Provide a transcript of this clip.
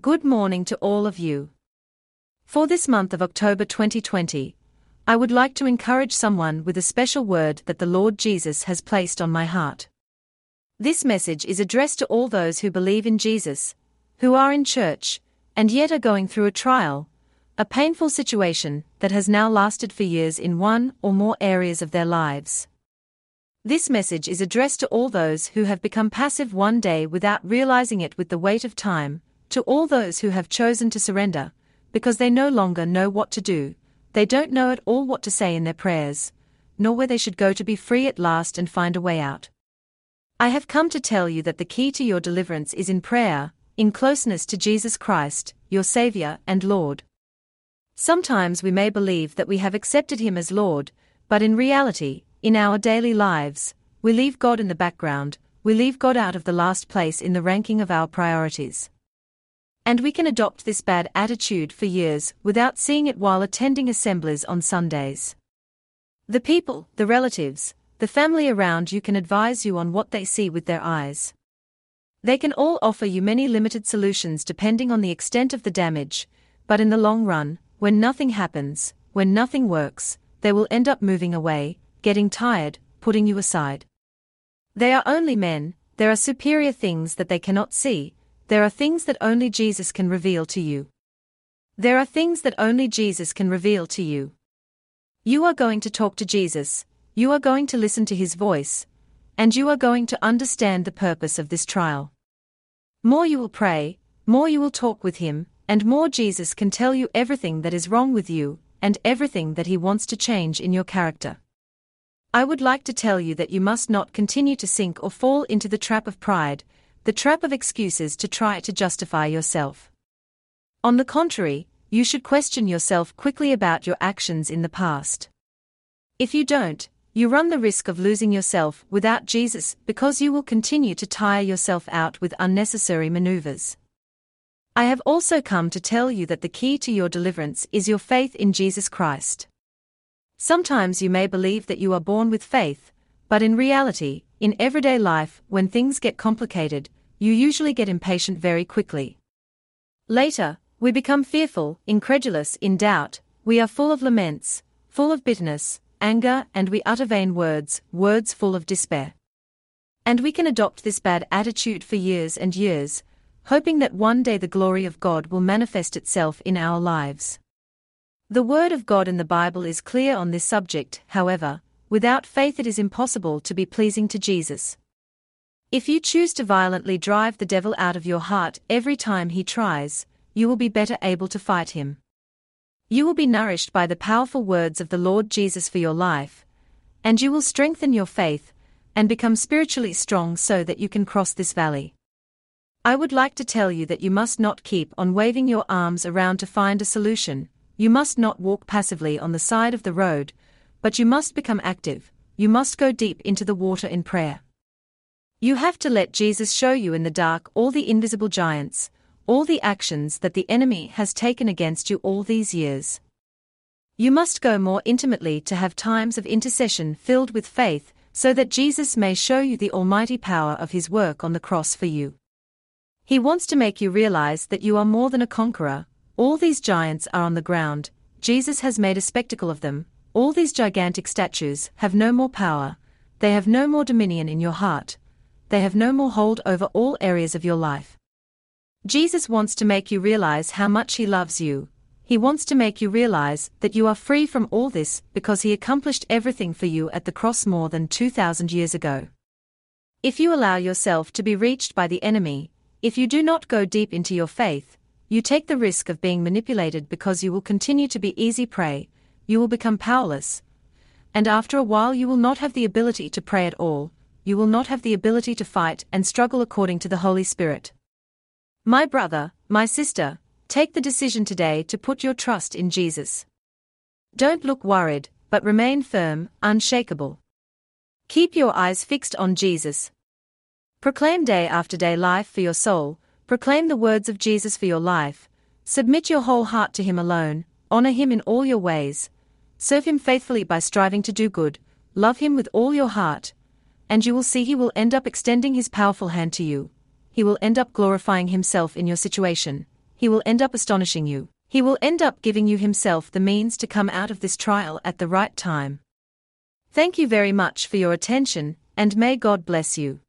Good morning to all of you. For this month of October 2020, I would like to encourage someone with a special word that the Lord Jesus has placed on my heart. This message is addressed to all those who believe in Jesus, who are in church, and yet are going through a trial, a painful situation that has now lasted for years in one or more areas of their lives. This message is addressed to all those who have become passive one day without realizing it with the weight of time, to all those who have chosen to surrender, because they no longer know what to do, they don't know at all what to say in their prayers, nor where they should go to be free at last and find a way out. I have come to tell you that the key to your deliverance is in prayer, in closeness to Jesus Christ, your Savior and Lord. Sometimes we may believe that we have accepted Him as Lord, but in reality, in our daily lives, we leave God in the background, we leave God out of the last place in the ranking of our priorities. And we can adopt this bad attitude for years without seeing it while attending assemblies on Sundays. The people, the relatives, the family around you can advise you on what they see with their eyes. They can all offer you many limited solutions depending on the extent of the damage, but in the long run, when nothing happens, when nothing works, they will end up moving away, getting tired, putting you aside. They are only men, there are superior things that they cannot see, there are things that only Jesus can reveal to you. There are things that only Jesus can reveal to you. You are going to talk to Jesus, you are going to listen to his voice, and you are going to understand the purpose of this trial. More you will pray, more you will talk with him, and more Jesus can tell you everything that is wrong with you, and everything that he wants to change in your character. I would like to tell you that you must not continue to sink or fall into the trap of pride, the trap of excuses to try to justify yourself. On the contrary, you should question yourself quickly about your actions in the past. If you don't, you run the risk of losing yourself without Jesus because you will continue to tire yourself out with unnecessary maneuvers. I have also come to tell you that the key to your deliverance is your faith in Jesus Christ. Sometimes you may believe that you are born with faith, but in reality, in everyday life, when things get complicated, you usually get impatient very quickly. Later, we become fearful, incredulous, in doubt, we are full of laments, full of bitterness, anger, and we utter vain words, words full of despair. And we can adopt this bad attitude for years and years, hoping that one day the glory of God will manifest itself in our lives. The Word of God in the Bible is clear on this subject, however, without faith it is impossible to be pleasing to Jesus. If you choose to violently drive the devil out of your heart every time he tries, you will be better able to fight him. You will be nourished by the powerful words of the Lord Jesus for your life, and you will strengthen your faith and become spiritually strong so that you can cross this valley. I would like to tell you that you must not keep on waving your arms around to find a solution you must not walk passively on the side of the road, but you must become active, you must go deep into the water in prayer. You have to let Jesus show you in the dark all the invisible giants, all the actions that the enemy has taken against you all these years. You must go more intimately to have times of intercession filled with faith, so that Jesus may show you the almighty power of his work on the cross for you. He wants to make you realize that you are more than a conqueror, all these giants are on the ground, Jesus has made a spectacle of them, all these gigantic statues have no more power, they have no more dominion in your heart, they have no more hold over all areas of your life. Jesus wants to make you realize how much He loves you. He wants to make you realize that you are free from all this because He accomplished everything for you at the cross more than 2,000 years ago. If you allow yourself to be reached by the enemy, if you do not go deep into your faith, you take the risk of being manipulated because you will continue to be easy prey, you will become powerless. And after a while, you will not have the ability to pray at all, you will not have the ability to fight and struggle according to the Holy Spirit. My brother, my sister, take the decision today to put your trust in Jesus. Don't look worried, but remain firm, unshakable. Keep your eyes fixed on Jesus. Proclaim day after day life for your soul, Proclaim the words of Jesus for your life, submit your whole heart to Him alone, honor Him in all your ways, serve Him faithfully by striving to do good, love Him with all your heart, and you will see He will end up extending His powerful hand to you. He will end up glorifying Himself in your situation. he will end up astonishing you. He will end up giving you himself the means to come out of this trial at the right time. Thank you very much for your attention, and may God bless you.